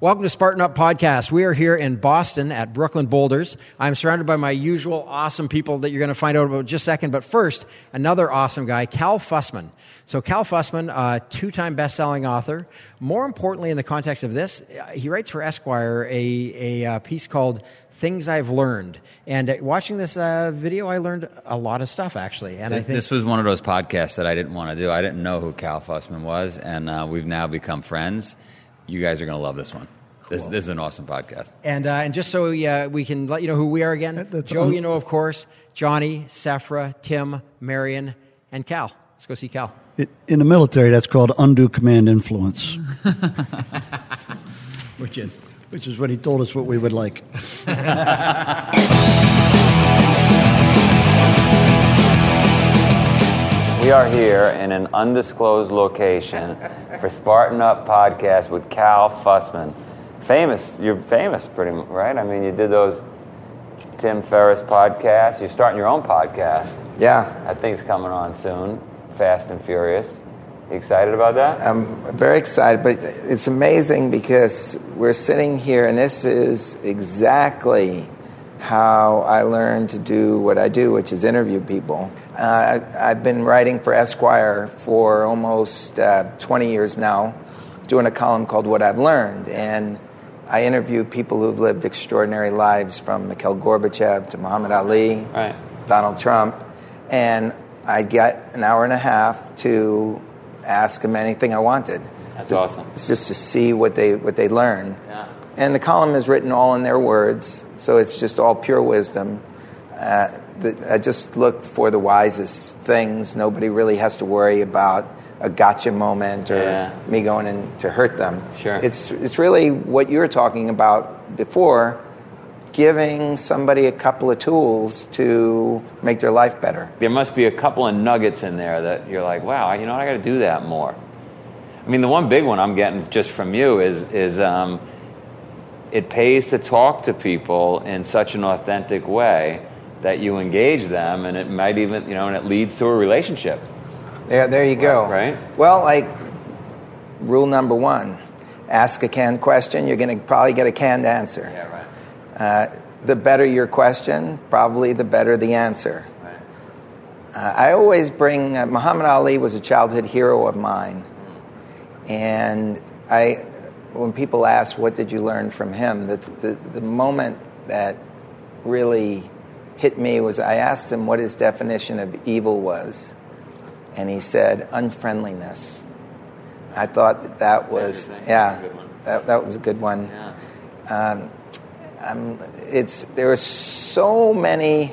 Welcome to Spartan Up Podcast. We are here in Boston at Brooklyn Boulders. I'm surrounded by my usual awesome people that you're going to find out about in just a second. But first, another awesome guy, Cal Fussman. So, Cal Fussman, uh, two time best selling author. More importantly, in the context of this, he writes for Esquire a, a, uh, piece called Things I've Learned. And uh, watching this uh, video, I learned a lot of stuff, actually. And Th- I think this was one of those podcasts that I didn't want to do. I didn't know who Cal Fussman was, and uh, we've now become friends. You guys are going to love this one. This, this is an awesome podcast. And, uh, and just so we, uh, we can let you know who we are again, That- Joe, un- you know, of course, Johnny, Sefra, Tim, Marion, and Cal. Let's go see Cal. It, in the military, that's called undue command influence, Which is? which is what he told us what we would like. We are here in an undisclosed location for Spartan Up podcast with Cal Fussman. Famous, you're famous, pretty much, right? I mean, you did those Tim Ferriss podcasts. You're starting your own podcast. Yeah, That thing's coming on soon. Fast and Furious. You excited about that? I'm very excited, but it's amazing because we're sitting here, and this is exactly how I learned to do what I do, which is interview people. Uh, I, I've been writing for Esquire for almost uh, 20 years now, doing a column called What I've Learned. And I interview people who've lived extraordinary lives from Mikhail Gorbachev to Muhammad Ali, Right. Donald Trump, and I get an hour and a half to ask them anything I wanted. That's Just- awesome. It's just to see what they what they learn. Yeah. And the column is written all in their words, so it's just all pure wisdom. Uh, the, I just look for the wisest things. Nobody really has to worry about a gotcha moment or Yeah. me going in to hurt them. Sure. It's it's really what you were talking about before, giving somebody a couple of tools to make their life better. there must be a couple of nuggets in there that you're like, wow, you know what, I got to do that more. I mean, the one big one I'm getting just from you is is um, it pays to talk to people in such an authentic way that you engage them, and it might even you know, and it leads to a relationship. Yeah, there you go. Right. Well, like rule number one: ask a canned question, you're going to probably get a canned answer. Yeah, right. Uh, the better your question, probably the better the answer. Right. Uh, I always bring uh, Muhammad Ali was a childhood hero of mine, and I, when people ask what did you learn from him, the, the, the moment that really hit me was I asked him what his definition of evil was, and he said unfriendliness. I thought that that was yeah, a good one. that, that was a good one. Yeah. Um, um, it's there are so many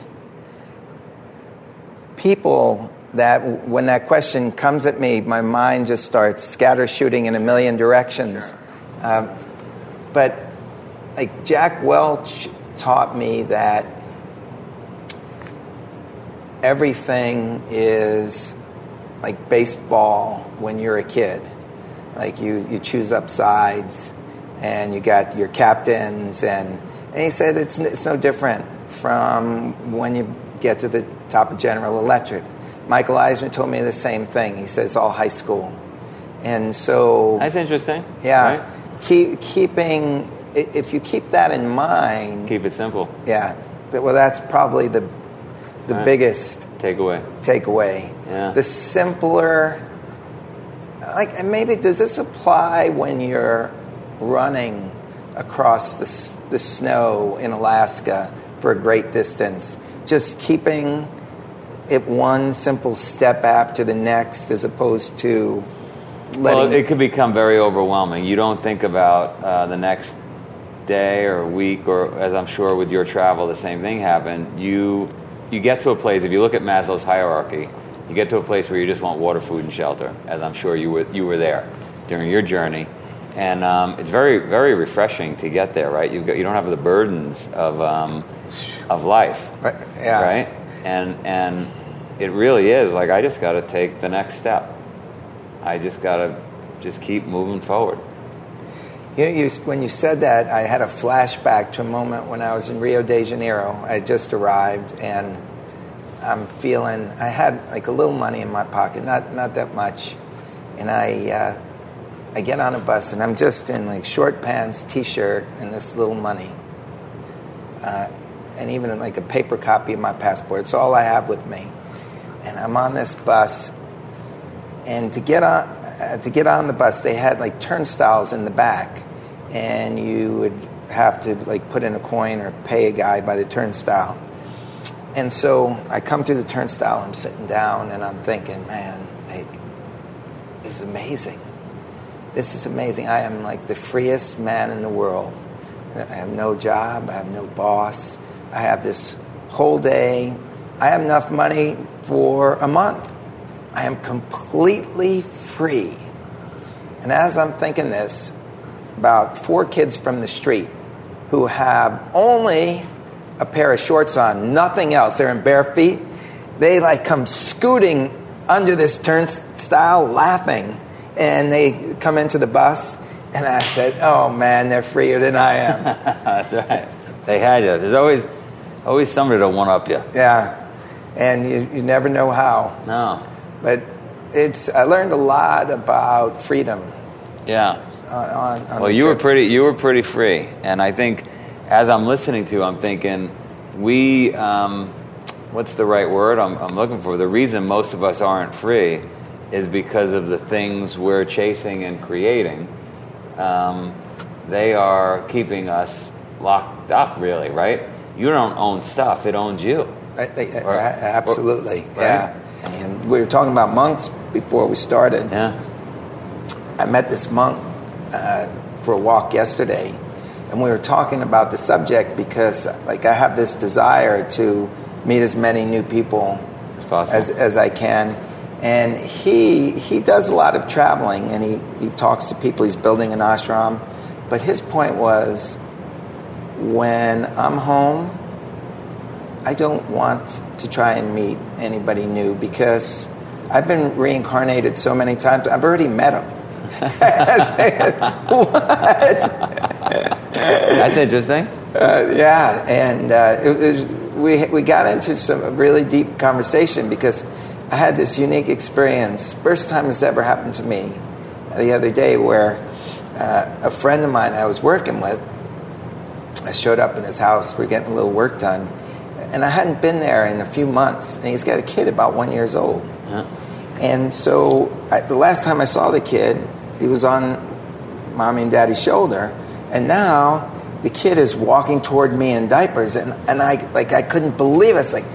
people that when that question comes at me, my mind just starts scatter shooting in a million directions. Um, but like Jack Welch taught me that everything is like baseball when you're a kid. Like you, you choose up sides and you got your captains and, and he said it's, it's no different from when you get to the top of General Electric. Michael Eisner told me the same thing. He says all high school. And so That's interesting. yeah, Right? Keep, keeping if you keep that in mind, Keep it simple. yeah. Well, that's probably the the Right. biggest Take away. takeaway. Yeah. The simpler, like, and maybe does this apply when you're running across the the snow in Alaska for a great distance? Just keeping it one simple step after the next, as opposed to letting. Well, it could become very overwhelming. You don't think about uh, the next day or week, or as I'm sure with your travel, the same thing happened. You you get to a place. If you look at Maslow's hierarchy, you get to a place where you just want water, food, and shelter. As I'm sure you were you were there during your journey, and um, it's very very refreshing to get there. Right? You've got, you don't have the burdens of um, of life. Right, yeah. Right. And and it really is like I just got to take the next step. I just got to just keep moving forward. You you, when you said that, I had a flashback to a moment when I was in Rio de Janeiro. I just arrived, and I'm feeling. I had like a little money in my pocket, not not that much, and I uh, I get on a bus and I'm just in like short pants, t-shirt, and this little money, uh, and even like a paper copy of my passport. It's all I have with me, and I'm on this bus. And to get on uh, to get on the bus, they had like turnstiles in the back, and you would have to like put in a coin or pay a guy by the turnstile. And so I come through the turnstile, I'm sitting down, and I'm thinking, man, like, this is amazing. This is amazing. I am like the freest man in the world. I have no job, I have no boss. I have this whole day. I have enough money for a month. I am completely free. And as I'm thinking this, about four kids from the street who have only a pair of shorts on, nothing else. They're in bare feet. They like come scooting under this turnstile laughing. And they come into the bus. And I said, Oh man, they're freer than I am. That's right. They had you. There's always always somebody to one up you. yeah. And you, you never know how. No. But it's, I learned a lot about freedom. Yeah. On, on Well, you were pretty. You were pretty free, and I think as I'm listening to, I'm thinking we. Um, what's the right word I'm, I'm looking for? The reason most of us aren't free is because of the things we're chasing and creating. Um, they are keeping us locked up, really, right? You don't own stuff; it owns you. I think- Or- absolutely, Right. yeah. And we were talking about monks before we started. Yeah. I met this monk uh, for a walk yesterday, and we were talking about the subject because, like, I have this desire to meet as many new people As possible. as, as I can. And he he does a lot of traveling, and he, he talks to people. He's building an ashram, but his point was, when I'm home, I don't want to try and meet anybody new because I've been reincarnated so many times. I've already met them. Said, That's interesting. Uh, yeah, and uh, it was, we we got into some really deep conversation because I had this unique experience. First time this ever happened to me the other day, where uh, a friend of mine I was working with, I showed up in his house. We are getting a little work done, and I hadn't been there in a few months. And he's got a kid about one years old. Yeah. And so I, the last time I saw the kid, he was on mommy and daddy's shoulder, and now the kid is walking toward me in diapers, and, and I like I couldn't believe it. It's like,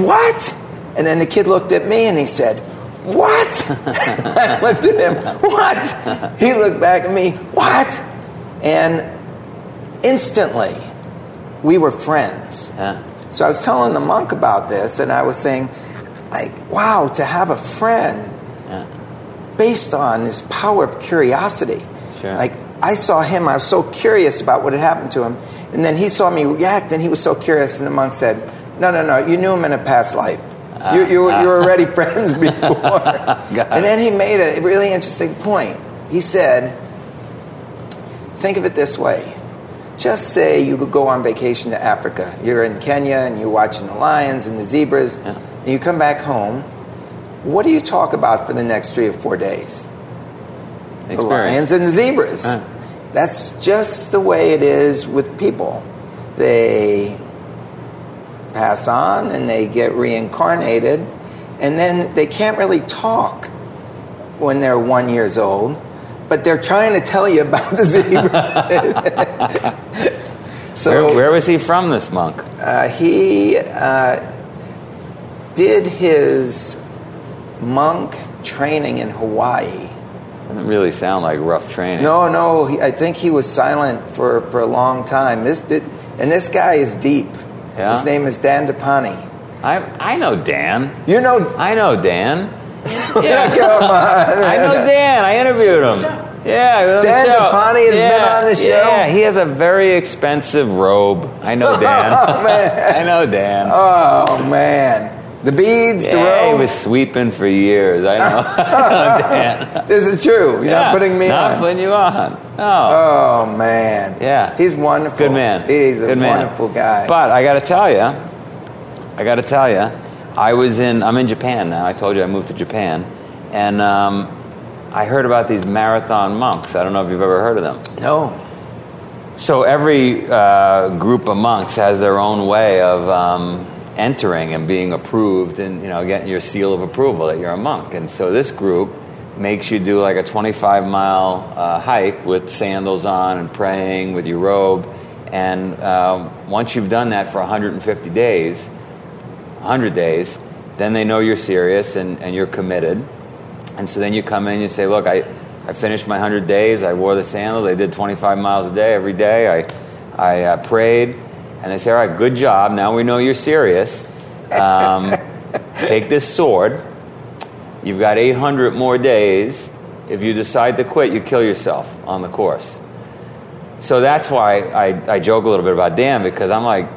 what? And then the kid looked at me and he said, What? I looked at him, What? He looked back at me, What? And instantly, we were friends. Yeah. So I was telling the monk about this, and I was saying, like, wow, to have a friend based on this power of curiosity. Sure. Like, I saw him, I was so curious about what had happened to him, and then he saw me react, and he was so curious, and the monk said, no, no, no, you knew him in a past life. You, ah. you, were, you were already friends before. and then he made a really interesting point. He said, think of it this way. Just say you could go on vacation to Africa. You're in Kenya and you're watching the lions and the zebras, and you come back home. What do you talk about for the next three or four days? The lions and the zebras. Yeah. That's just the way it is with people. They pass on and they get reincarnated, and then they can't really talk when they're one years old, but they're trying to tell you about the zebra. so Where, where was he from, this monk? uh, he uh, did his monk training in Hawaii. Doesn't really sound like rough training. No, no, he, I think he was silent for, for a long time. This did, and this guy is deep. Yeah? His name is Dandapani. I I know Dan. You know, I know Dan. come Yeah. on. I know Dan. I interviewed him. Yeah, on Dan show. Depani has been on the show? Yeah, he has a very expensive robe. I know Dan. Oh, man. I know Dan. Oh man, the beads, the yeah, he was sweeping for years. I know. I know Dan. This is true. You're Yeah, not putting me not on. putting you on. No. Oh man. Yeah. He's wonderful. Good man. He's a Good man. wonderful guy. But I got to tell you, I got to tell you, I was in. I'm in Japan now. I told you I moved to Japan, and um, I heard about these marathon monks. I don't know if you've ever heard of them. No. So every uh, group of monks has their own way of um, entering and being approved, and you know, getting your seal of approval that you're a monk. And so this group makes you do like a 25 mile uh, hike with sandals on and praying with your robe. And uh, once you've done that for 150 days, 100 days, then they know you're serious and, and you're committed. And so then you come in and you say, Look, I, I finished my 100 days. I wore the sandals. I did 25 miles a day every day. I, I uh, prayed. And they say, All right, good job. Now we know you're serious. Um, take this sword. You've got 800 more days. If you decide to quit, you kill yourself on the course. So that's why I, I joke a little bit about Dan because I'm like,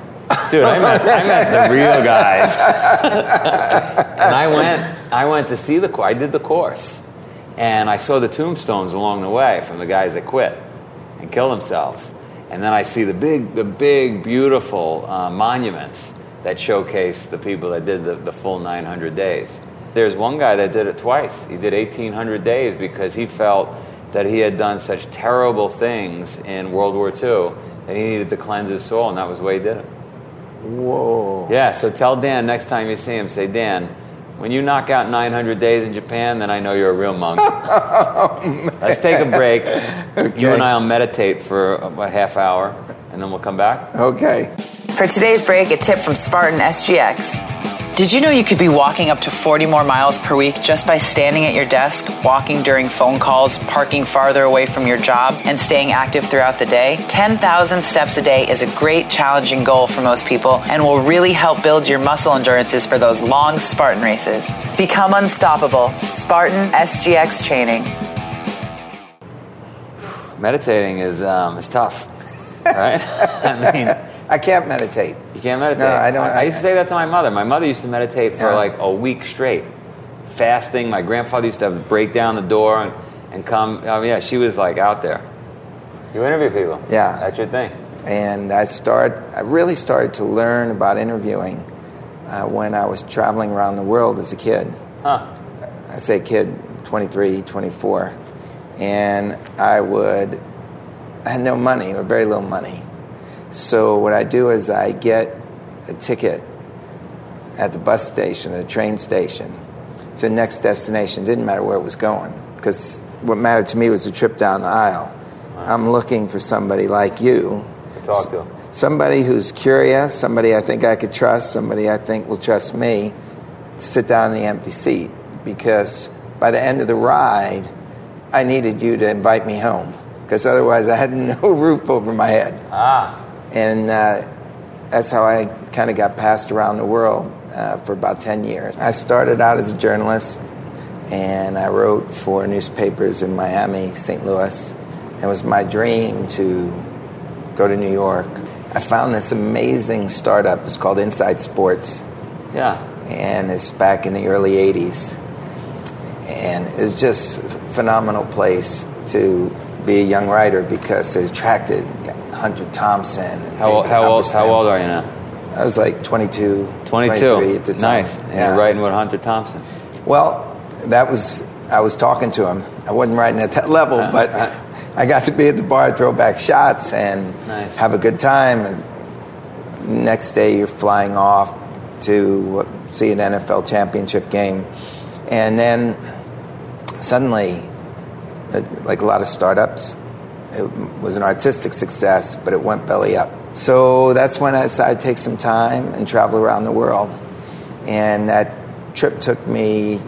dude, I met, I met the real guys. and I went, I went to see the. I did the course. And I saw the tombstones along the way from the guys that quit and killed themselves. And then I see the big, the big, beautiful uh, monuments that showcase the people that did the, the full 900 days. There's one guy that did it twice. He did 1,800 days because he felt that he had done such terrible things in World War II that he needed to cleanse his soul, and that was the way he did it. Whoa. Yeah, so tell Dan next time you see him, say, Dan, when you knock out 900 days in Japan, then I know you're a real monk. Oh, Let's take a break. You and I will meditate for a half hour, and then we'll come back. Okay. For today's break, a tip from Spartan SGX. Did you know you could be walking up to 40 more miles per week just by standing at your desk, walking during phone calls, parking farther away from your job, and staying active throughout the day? 10,000 steps a day is a great challenging goal for most people and will really help build your muscle endurances for those long Spartan races. Become unstoppable. Spartan SGX training. Meditating is, um, is tough, right? I mean, I can't meditate. Can't meditate. No, I don't- I, used to say that to my mother. My mother used to meditate for Yeah. like a week straight, fasting. My grandfather used to have break down the door and, and come. Oh yeah, she was like out there. You interview people. Yeah. that's your thing. And I start. I really started to learn about interviewing uh, when I was traveling around the world as a kid. Huh? I say kid, 23, 24. And I would, I had no money or very little money. So what I do is I get a ticket at the bus station, or the train station, to the next destination. Didn't matter where it was going because what mattered to me was the trip down the aisle. I'm looking for somebody like you. Talk to. Somebody who's curious, somebody I think I could trust, somebody I think will trust me to sit down in the empty seat because by the end of the ride, I needed you to invite me home because otherwise I had no roof over my head. Ah, And uh, that's how I kind of got passed around the world uh, for about 10 years. I started out as a journalist and I wrote for newspapers in Miami, St. Louis. It was my dream to go to New York. I found this amazing startup. It's called Inside Sports yeah. and it's back in the early 80s. And it's just a phenomenal place to be a young writer because it attracted Hunter Thompson. And How, David how old? How old are you now? I was like 22, 22. 23 at the time. Nice. And Yeah. You're writing with Hunter Thompson. Well, that was, I was talking to him. I wasn't writing at that level, but I got to be at the bar, throw back shots, and Nice. have a good time. And next day, you're flying off to see an NFL championship game. And then suddenly, uh, like a lot of startups, it was an artistic success, but it went belly up. So that's when I decided to take some time and travel around the world. And that trip took me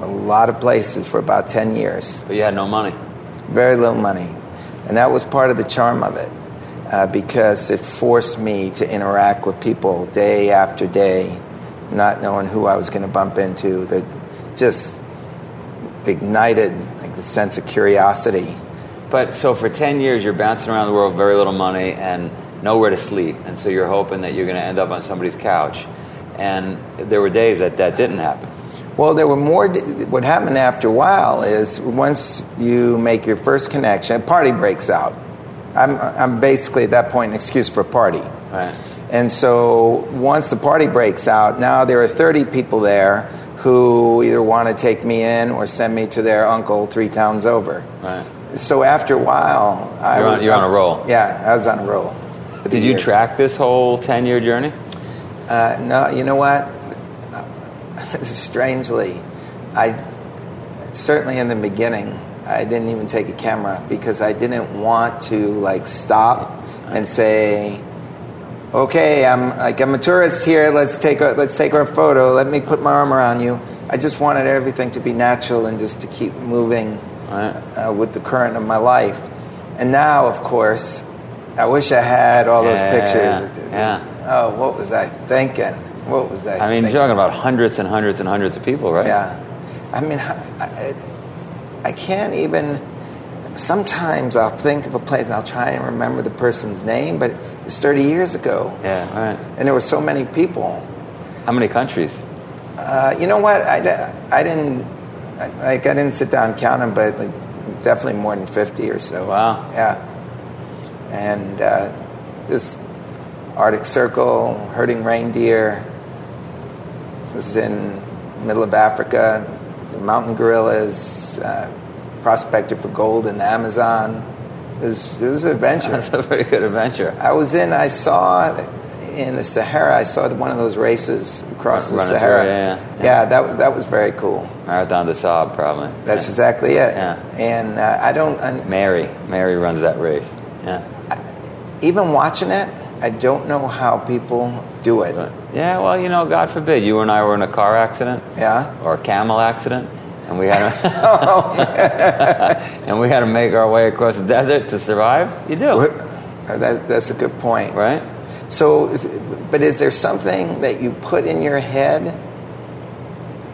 a lot of places for about 10 years. But you had no money. Very little money. And that was part of the charm of it uh, because it forced me to interact with people day after day, not knowing who I was going to bump into, that just ignited like the sense of curiosity. But so for 10 years, you're bouncing around the world, very little money, and nowhere to sleep. And so you're hoping that you're going to end up on somebody's couch. And there were days that that didn't happen. Well, there were more. What happened after a while is once you make your first connection, a party breaks out. I'm, I'm basically at that point an excuse for a party. Right. And so once the party breaks out, now there are 30 people there who either want to take me in or send me to their uncle three towns over. Right. So after a while, I You're on- was- you're on a roll. Yeah, I was on a roll. Did you years. track this whole 10 year journey? Uh, no, you know what? Strangely, I certainly in the beginning I didn't even take a camera because I didn't want to like stop and say, "Okay, I'm like I'm a tourist here. Let's take a, let's take our photo. Let me put my arm around you." I just wanted everything to be natural and just to keep moving Right. uh, with the current of my life. And now, of course, I wish I had all those Yeah, pictures. yeah. Oh, what was I thinking? What was I? Thinking? I mean, thinking? you're talking about hundreds and hundreds and hundreds of people, right? Yeah, I mean, I, I, I can't even. Sometimes I'll think of a place and I'll try and remember the person's name, but it's 30 years ago, Yeah, right. and there were so many people. How many countries? Uh, you know what? I, I didn't I, like I didn't sit down and count them, but like, definitely more than 50 or so. Wow. Yeah, and uh, this Arctic Circle, herding reindeer, was in middle of Africa, the mountain gorillas, uh, prospected for gold in the Amazon. It was, it was an adventure. That's a very good adventure. I was in, I saw in the Sahara, I saw one of those races across the Running through, Sahara. yeah, yeah. yeah, that, that was very cool. Marathon des Sables, probably. That's Yeah. exactly it. Yeah. And uh, I don't, I, Mary. Mary runs that race. Yeah. even watching it, I don't know how people do it. But, yeah, well, you know, God forbid, you and I were in a car accident Yeah. or a camel accident, and we had to, Oh, and we had to make our way across the desert to survive. You do, That, that's a good point. right? So, but is there something that you put in your head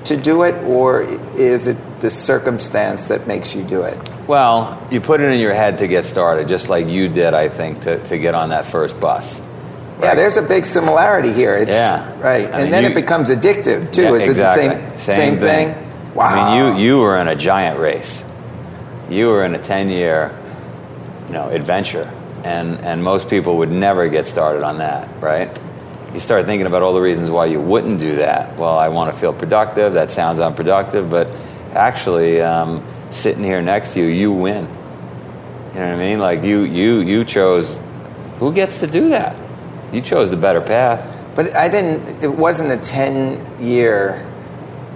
to do it, or is it the circumstance that makes you do it? Well, you put it in your head to get started, just like you did, I think, to, to get on that first bus. Yeah, there's a big similarity here. It's, Yeah. Right. I and mean, then you- it becomes addictive, too. Yeah, is exactly. it the same, same, thing? Wow. I mean, you you were in a giant race. You were in a ten year, you know, adventure, and and most people would never get started on that, right? You start thinking about all the reasons why you wouldn't do that. Well, I want to feel productive. That sounds unproductive, but actually, um, sitting here next to you, you win. You know what I mean? Like you you you chose. Who gets to do that? You chose the better path. But I didn't, it wasn't a 10 year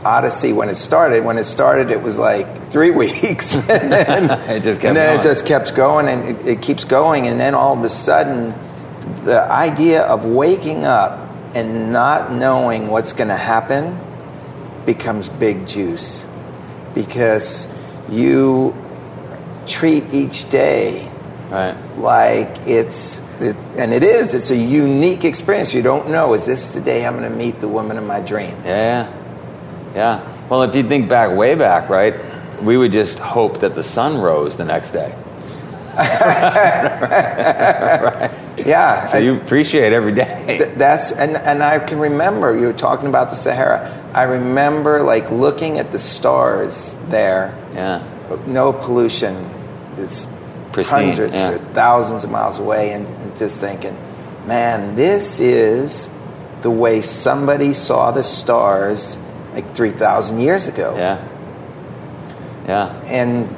odyssey when it started. When it started, it was like three weeks. and then, It just kept and then going. it just kept going and it, it keeps going. And then all of a sudden, the idea of waking up and not knowing what's going to happen becomes big juice because you treat each day Right. like it's it, and it is it's a unique experience you don't know is this the day i'm going to meet the woman of my dreams Yeah, yeah. Well, if you think back, way back, right, we would just hope that the sun rose the next day. right. yeah So I- you appreciate every day. th- that's and, and i can remember you were talking about the sahara i remember like looking at the stars there Yeah, no pollution it's Pristine, hundreds yeah. or thousands of miles away and, and just thinking man this is the way somebody saw the stars like 3000 years ago yeah, yeah. and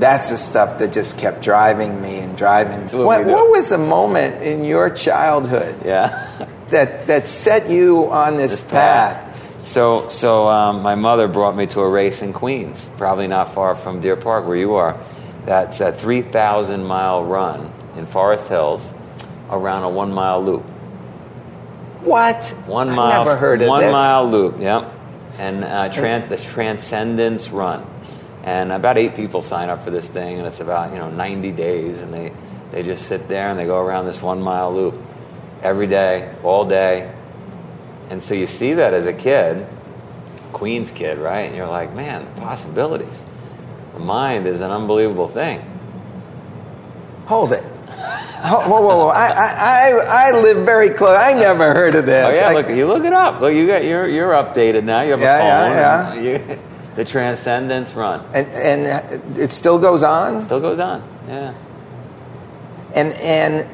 that's the stuff that just kept driving me and driving. what What, what was the moment in your childhood Yeah. that that set you on this, This path? So, so um, my mother brought me to a race in Queens, probably not far from Deer Park, where you are. That's a 3,000 mile run in Forest Hills around a one mile loop. What? One I mile. never heard of one this. mile loop. Yep. And uh, tran- the Transcendence Run, and about eight people sign up for this thing, and it's about you know 90 days, and they they just sit there and they go around this one mile loop every day, all day, and so you see that as a kid, Queens kid, right? And you're like, man, the possibilities. The mind is an unbelievable thing. Hold it. Whoa, whoa, whoa! I, I, I, live very close. I never heard of this. Oh yeah, I- look, you look it up. Look, you got you're you're updated now. You have Yeah, a yeah, phone. yeah, You, the Transcendence Run and and it still goes on. still goes on. Yeah, and and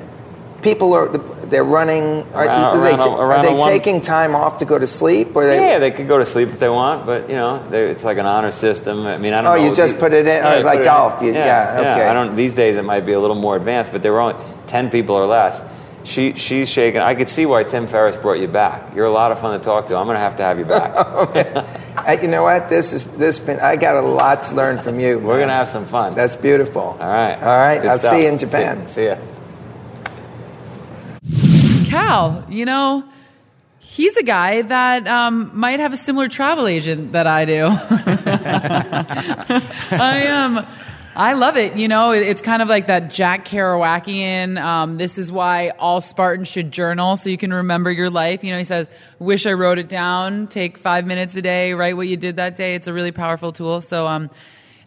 people are they're running. Are, Around- are they, around are around they a one- taking time off to go to sleep, or they? Yeah, they could go to sleep if they want, but you know, they, it's like an honor system. I mean, I don't Oh, know. you just put it in- or like golf, you- yeah, okay. I don't. These days, it might be a little more advanced, but there were only ten people or less. She, she's shaking. I could see why Tim Ferriss brought you back. You're a lot of fun to talk to. I'm going to have to have you back. Uh, you know what? This is this been. I got a lot to learn from you. We're going to have some fun. That's beautiful. all right. All right. Good I'll stuff. see you in Japan. See, see ya. Cal, you know, he's a guy that um, might have a similar travel agent that I do. I Um, I love it. You know, it's kind of like that Jack Kerouacian. Um, this is why all Spartans should journal so you can remember your life. You know, he says, "Wish I wrote it down. Take five minutes a day. Write what you did that day." It's a really powerful tool. So, um,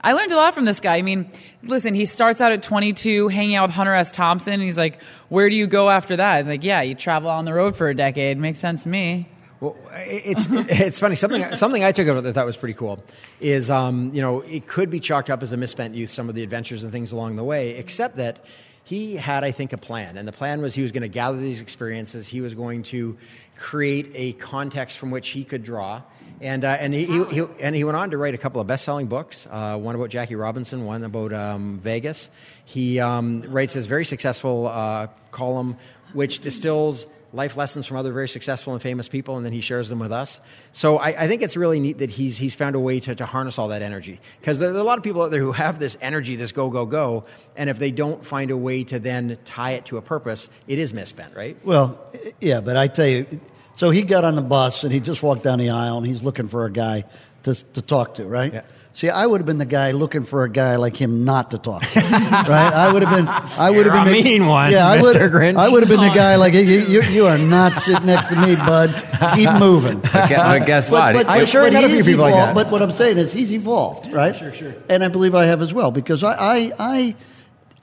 I learned a lot from this guy. I mean, listen, he starts out at 22 hanging out with Hunter S. Thompson. And he's like, where do you go after that? He's like, yeah, you travel on the road for a decade. Makes sense to me. Well, it's it's funny. Something something I took it that I thought was pretty cool is um, you know it could be chalked up as a misspent youth. Some of the adventures and things along the way, except that he had, I think, a plan, and the plan was he was going to gather these experiences. He was going to create a context from which he could draw. And, uh, and, he, he, he, and he went on to write a couple of best selling books uh, one about Jackie Robinson, one about um, Vegas. He um, writes this very successful uh, column which distills life lessons from other very successful and famous people, and then he shares them with us. So I, I think it's really neat that he's, he's found a way to, to harness all that energy. Because there, there are a lot of people out there who have this energy, this go, go, go, and if they don't find a way to then tie it to a purpose, it is misspent, right? Well, yeah, but I tell you, so he got on the bus and he just walked down the aisle and he's looking for a guy to, to talk to, right? Yeah. See, I would have been the guy looking for a guy like him not to talk to, right? I would have been, I would have You're been a the- mean one, yeah, I would, Grinch. I would have been the guy like you, you, you are not sitting next to me, bud. Keep moving. But, gu- but guess what? I'm sure I a few he's people like evolved, that. But what I'm saying is he's evolved, right? Sure, sure. And I believe I have as well because I, I, I,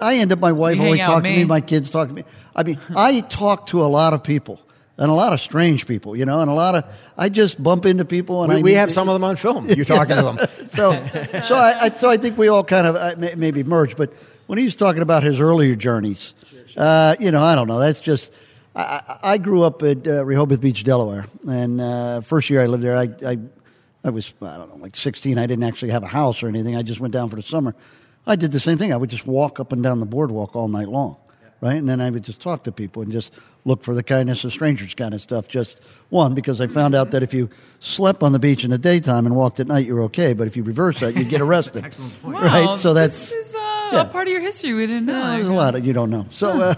I end up. My wife You always hang out talk with to me. me. My kids talk to me. I mean, I talk to a lot of people and a lot of strange people, you know, and a lot of. I just bump into people, and We, we have some of them on film. You're talking to them. so, so I, I, so I think we all kind of uh, may- maybe merge. But when he was talking about his earlier journeys, uh, you know, I don't know. That's just. I, I I grew up at uh, Rehoboth Beach, Delaware, and uh, first year I lived there, I, I, I was I don't know, like 16. I didn't actually have a house or anything. I just went down for the summer. I did the same thing. I would just walk up and down the boardwalk all night long, right? And then I would just talk to people and just look for the kindness of strangers kind of stuff. Just one, because I found out that if you slept on the beach in the daytime and walked at night, you're okay. But if you reverse that, you get arrested. Excellent Wow, Right? So that's this is uh, yeah. a part of your history we didn't know. uh, there's a lot of you don't know. So uh,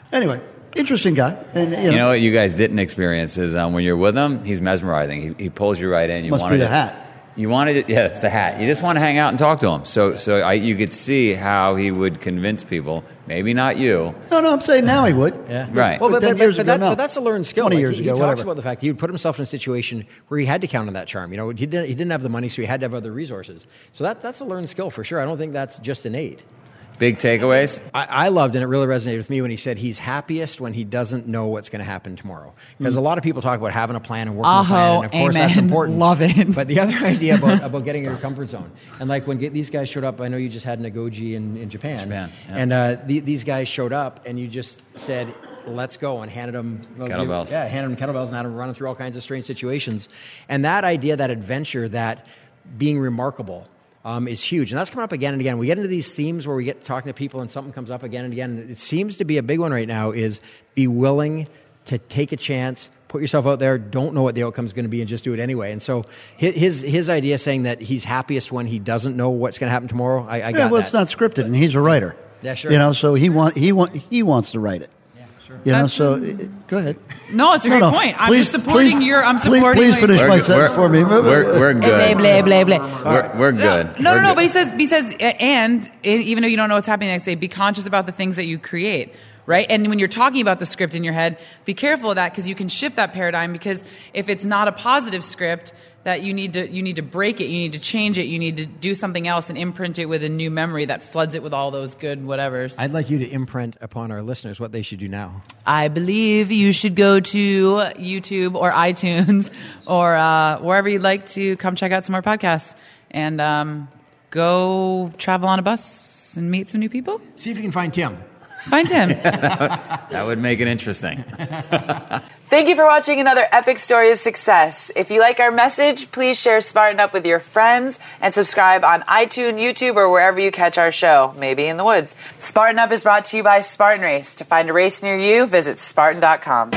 anyway, interesting guy. And you know, You know what you guys didn't experience is um, when you're with him, he's mesmerizing. He, he pulls you right in. You Must wanted be the to- hat. You wanted to, yeah, it's the hat. You just want to hang out and talk to him. So, so I, you could see how he would convince people. Maybe not you. no, no, I'm saying now he would. Yeah. Right. Well, but, But but, years but ago, that, no. but that's a learned skill. 20 Like, years he, ago, he talks whatever. about the fact that he would put himself in a situation where he had to count on that charm. You know, he didn't, he didn't have the money, so he had to have other resources. So that, that's a learned skill for sure. I don't think that's just innate. Big takeaways. I, I loved, and it really resonated with me when he said he's happiest when he doesn't know what's going to happen tomorrow. Because a lot of people talk about having a plan and working a plan, and of course that's important. Love it. But the other idea about, about getting in your comfort zone, and like when get, these guys showed up, I know you just had Nagoji in, in Japan, Japan, yeah. and uh, the, these guys showed up, and you just said, "Let's go," and handed them well, you- Kettlebells. Yeah, handed them kettlebells and had them running through all kinds of strange situations. And that idea, that adventure, that being remarkable um, is huge. And that's coming up again and again. We get into these themes where we get talking to people and something comes up again and again. It seems to be a big one right now is be willing to take a chance, put yourself out there, don't know what the outcome is going to be and just do it anyway. And so his, his idea saying that he's happiest when he doesn't know what's going to happen tomorrow, I, I Yeah, got well, that. it's not scripted, and he's a writer. Yeah, sure. You know, so he want he want he wants to write it. Yeah, sure. You know, That's- so uh, go ahead. No, it's a great No, no. point. I'm Please- just supporting please- your. I'm supporting. please what finish you're- my sentence for me. We're, we're good. blah, blah, blah. We're, we're good. No, We're no, no. good. But he says, he says, and it, even though you don't know what's happening next day, be conscious about the things that you create, right? And when you're talking about the script in your head, be careful of that because you can shift that paradigm. Because if it's not a positive script, that you need to you need to break it, you need to change it, you need to do something else and imprint it with a new memory that floods it with all those good whatevers. I'd like you to imprint upon our listeners what they should do now. I believe you should go to YouTube or iTunes or uh, wherever you'd like to come check out some more podcasts and um, go travel on a bus and meet some new people. See if you can find Tim. Find Tim. That would make it interesting. Thank you for watching another epic story of success. If you like our message, please share Spartan Up with your friends and subscribe on iTunes, YouTube, or wherever you catch our show, maybe in the woods. Spartan Up is brought to you by Spartan Race. To find a race near you, visit Spartan.com.